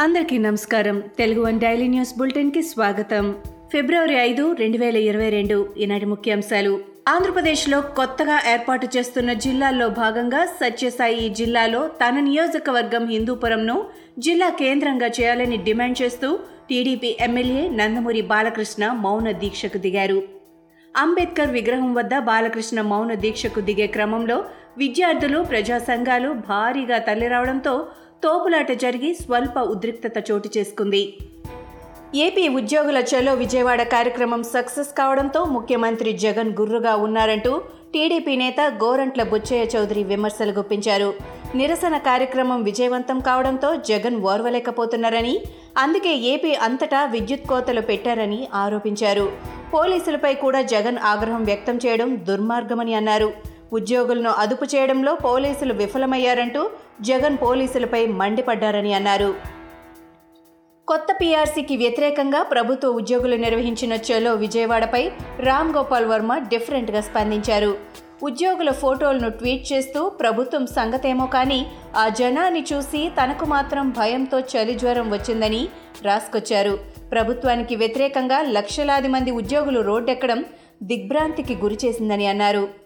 అందరికీ నమస్కారం. Telugu one daily news బులెటిన్కి స్వాగతం. ఫిబ్రవరి ఐదు రెండు వేల ఇరవై రెండు ఈనాటి ముఖ్యాంశాలు. ఆంధ్రప్రదేశ్లో కొత్తగా ఏర్పాటు చేస్తున్న జిల్లాల్లో భాగంగా సత్యసాయి జిల్లాలో తన నియోజకవర్గం హిందూపురంను జిల్లా కేంద్రంగా చేయాలని డిమాండ్ చేస్తూ టీడీపీ ఎమ్మెల్యే నందమూరి బాలకృష్ణ మౌన దీక్షకు దిగారు. అంబేద్కర్ విగ్రహం వద్ద బాలకృష్ణ మౌన దీక్షకు దిగే క్రమంలో విద్యార్థులు ప్రజా సంఘాలు భారీగా తల్లిరావడంతో తోపులాట జరిగి స్వల్ప ఉద్రిక్తత చోటు చేసుకుంది. ఏపీ ఉద్యోగుల చలో విజయవాడ కార్యక్రమం సక్సెస్ కావడంతో ముఖ్యమంత్రి జగన్ గుర్రుగా ఉన్నారంటూ టీడీపీ నేత గోరంట్ల బుచ్చయ్య చౌదరి విమర్శలు గుప్పించారు. నిరసన కార్యక్రమం విజయవంతం కావడంతో జగన్ ఓర్వలేకపోతున్నారని అందుకే ఏపీ అంతటా విద్యుత్ కోతలు పెట్టారని ఆరోపించారు. పోలీసులపై కూడా జగన్ ఆగ్రహం వ్యక్తం చేయడం దుర్మార్గమని అన్నారు. ఉద్యోగులను అదుపు చేయడంలో పోలీసులు విఫలమయ్యారంటూ జగన్ పోలీసులపై మండిపడ్డారని అన్నారు. కొత్త పీఆర్సీకి వ్యతిరేకంగా ప్రభుత్వ ఉద్యోగులు నిర్వహించిన చలో విజయవాడపై రామ్ గోపాల్ వర్మ డిఫరెంట్గా స్పందించారు. ఉద్యోగుల ఫోటోలను ట్వీట్ చేస్తూ ప్రభుత్వం సంగతేమో కానీ ఆ జనాన్ని చూసి తనకు మాత్రం భయంతో చలి జ్వరం వచ్చిందని రాసుకొచ్చారు. ప్రభుత్వానికి వ్యతిరేకంగా లక్షలాది మంది ఉద్యోగులు రోడ్డెక్కడం దిగ్భ్రాంతికి గురిచేసిందని అన్నారు.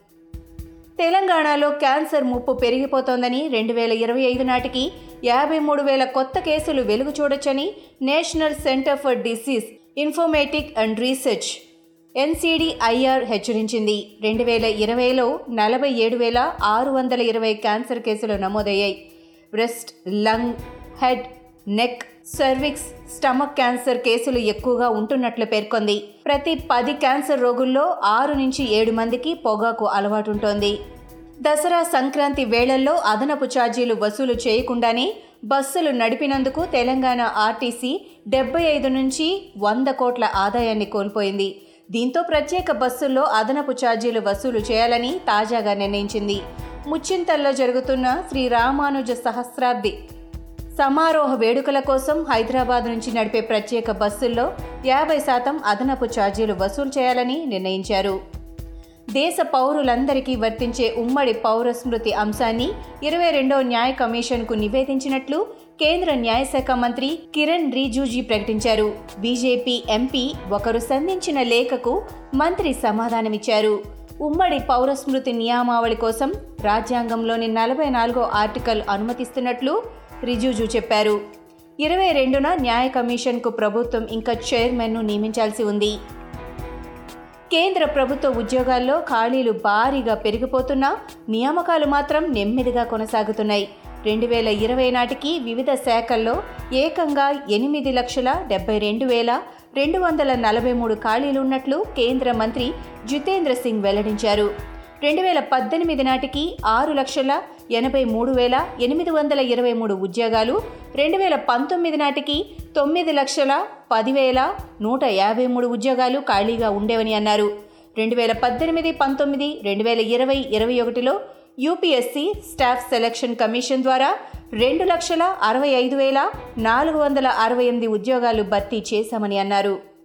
తెలంగాణలో క్యాన్సర్ ముప్పు పెరిగిపోతోందని రెండు వేల ఇరవై ఐదు నాటికి యాభై మూడు వేల కొత్త కేసులు వెలుగు చూడొచ్చని national centre for disease informatic and research NCDIR హెచ్చరించింది. రెండు వేల ఇరవైలో నలభై ఏడు వేల ఆరు వందల ఇరవై క్యాన్సర్ కేసులు నమోదయ్యాయి. Breast lung head neck cervix stomach cancer కేసులు ఎక్కువగా ఉంటున్నట్లు పేర్కొంది. ప్రతి పది క్యాన్సర్ రోగుల్లో ఆరు నుంచి ఏడు మందికి పొగాకు అలవాటుంటోంది. దసరా సంక్రాంతి వేళల్లో అదనపు ఛార్జీలు వసూలు చేయకుండానే బస్సులు నడిపినందుకు తెలంగాణ ఆర్టీసీ డెబ్బై ఐదు నుంచి వంద కోట్ల ఆదాయాన్ని కోల్పోయింది. దీంతో ప్రత్యేక బస్సుల్లో అదనపు ఛార్జీలు వసూలు చేయాలని తాజాగా నిర్ణయించింది. ముచ్చింతల్లో జరుగుతున్న శ్రీ రామానుజ సహస్రాబ్ది సమారోహ వేడుకల కోసం హైదరాబాద్ నుంచి నడిపే ప్రత్యేక బస్సుల్లో యాభై శాతం అదనపు ఛార్జీలు వసూలు చేయాలని నిర్ణయించారు. దేశ పౌరులందరికీ వర్తించే ఉమ్మడి పౌర స్మృతి అంశాన్ని ఇరవై రెండో న్యాయ కమిషన్కు నివేదించినట్లు కేంద్ర న్యాయశాఖ మంత్రి కిరణ్ రిజుజీ ప్రకటించారు. బీజేపీ ఎంపీ ఒకరు సంధించిన లేఖకు మంత్రి సమాధానమిచ్చారు. ఉమ్మడి పౌర స్మృతి నియామావళి కోసం రాజ్యాంగంలోని నలభై నాలుగో ఆర్టికల్ అనుమతిస్తున్నట్లు రిజిజు చెప్పారు. ఇరవై రెండున న్యాయ కమిషన్కు ప్రభుత్వం ఇంకా చైర్మన్ను నియమించాల్సి ఉంది. కేంద్ర ప్రభుత్వ ఉద్యోగాల్లో ఖాళీలు భారీగా పెరిగిపోతున్నా నియామకాలు మాత్రం నెమ్మదిగా కొనసాగుతున్నాయి. రెండు వేల ఇరవై నాటికి వివిధ శాఖల్లో ఏకంగా ఎనిమిది లక్షల డెబ్బై రెండు వేల రెండు వందల నలభై మూడు ఖాళీలు ఉన్నట్లు కేంద్ర మంత్రి జితేంద్ర సింగ్ వెల్లడించారు. రెండు వేల పద్దెనిమిది నాటికి ఆరు లక్షల ఎనభై మూడు వేల ఎనిమిది వందల ఇరవై మూడు ఉద్యోగాలు రెండు వేల పంతొమ్మిది నాటికి తొమ్మిది లక్షల పదివేల నూట యాభై మూడు ఉద్యోగాలు ఖాళీగా ఉండేవని అన్నారు. రెండు వేల పద్దెనిమిది పంతొమ్మిది రెండు వేల ఇరవై ఇరవై ఒకటిలో యూపీఎస్సీ స్టాఫ్ సెలక్షన్ కమిషన్ ద్వారా రెండు లక్షల అరవై ఐదు వేల నాలుగు వందల అరవై ఎనిమిది ఉద్యోగాలు భర్తీ చేశామని అన్నారు.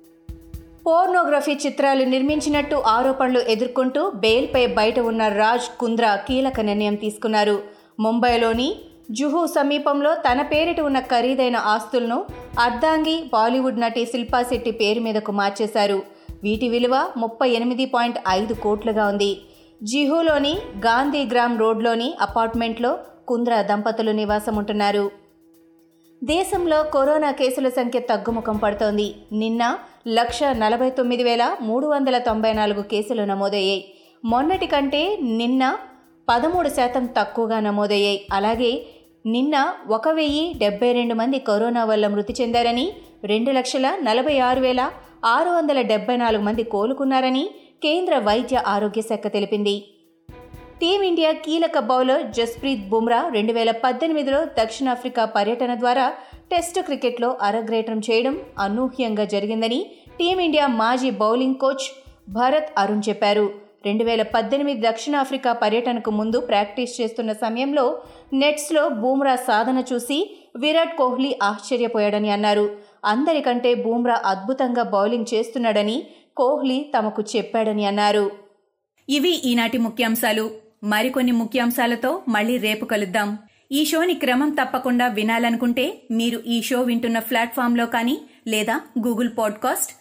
పోర్నోగ్రఫీ చిత్రాలు నిర్మించినట్టు ఆరోపణలు ఎదుర్కొంటూ బెయిల్పై బయట ఉన్న రాజ్ కుంద్రా కీలక నిర్ణయం తీసుకున్నారు. ముంబైలోని జుహు సమీపంలో తన పేరిట ఉన్న ఖరీదైన ఆస్తులను అర్ధాంగి బాలీవుడ్ నటి శిల్పా శెట్టి పేరు మీదకు మార్చేశారు. వీటి విలువ ముప్పై ఎనిమిది పాయింట్ ఐదు కోట్లుగా ఉంది. జిహులోని గాంధీగ్రామ్ రోడ్లోని అపార్ట్మెంట్లో కుంద్రా దంపతులు నివాసం ఉంటున్నారు దేశంలో కరోనా కేసుల సంఖ్య తగ్గుముఖం పడుతోంది. నిన్న లక్ష నలభై తొమ్మిది వేల మూడు వందల తొంభై నాలుగు కేసులు నమోదయ్యాయి. మొన్నటి కంటే నిన్న పదమూడు శాతం తక్కువగా నమోదయ్యాయి. అలాగే నిన్న ఒక వెయ్యి డెబ్బై రెండు మంది కరోనా వల్ల మృతి చెందారని రెండు లక్షల నలభై ఆరు వేల ఆరు వందల డెబ్బై నాలుగు మంది కోలుకున్నారని కేంద్ర వైద్య ఆరోగ్య శాఖ తెలిపింది. టీమిండియా కీలక బౌలర్ జస్ప్రీత్ బుమ్రా రెండు వేల పద్దెనిమిదిలో దక్షిణాఫ్రికా పర్యటన ద్వారా టెస్టు క్రికెట్లో అరగ్రేటం చేయడం అనూహ్యంగా జరిగిందని టీమిండియా మాజీ బౌలింగ్ కోచ్ భరత్ అరుణ్ చెప్పారు. రెండు వేల పద్దెనిమిది దక్షిణాఫ్రికా పర్యటనకు ముందు ప్రాక్టీస్ చేస్తున్న సమయంలో నెట్స్లో బూమ్రా సాధన చూసి విరాట్ కోహ్లీ ఆశ్చర్యపోయాడని అన్నారు. అందరికంటే బూమ్రా అద్భుతంగా బౌలింగ్ చేస్తున్నాడని కోహ్లీ తమకు చెప్పాడని అన్నారు. ఇవి ఈనాటి ముఖ్యాంశాలు. మరికొన్ని ముఖ్యాంశాలతో మళ్ళీ రేపు కలుద్దాం. ఈ షోని క్రమం తప్పకుండా వినాలనుకుంటే మీరు ఈ షో వింటున్న ప్లాట్ఫామ్లో కానీ లేదా Google podcast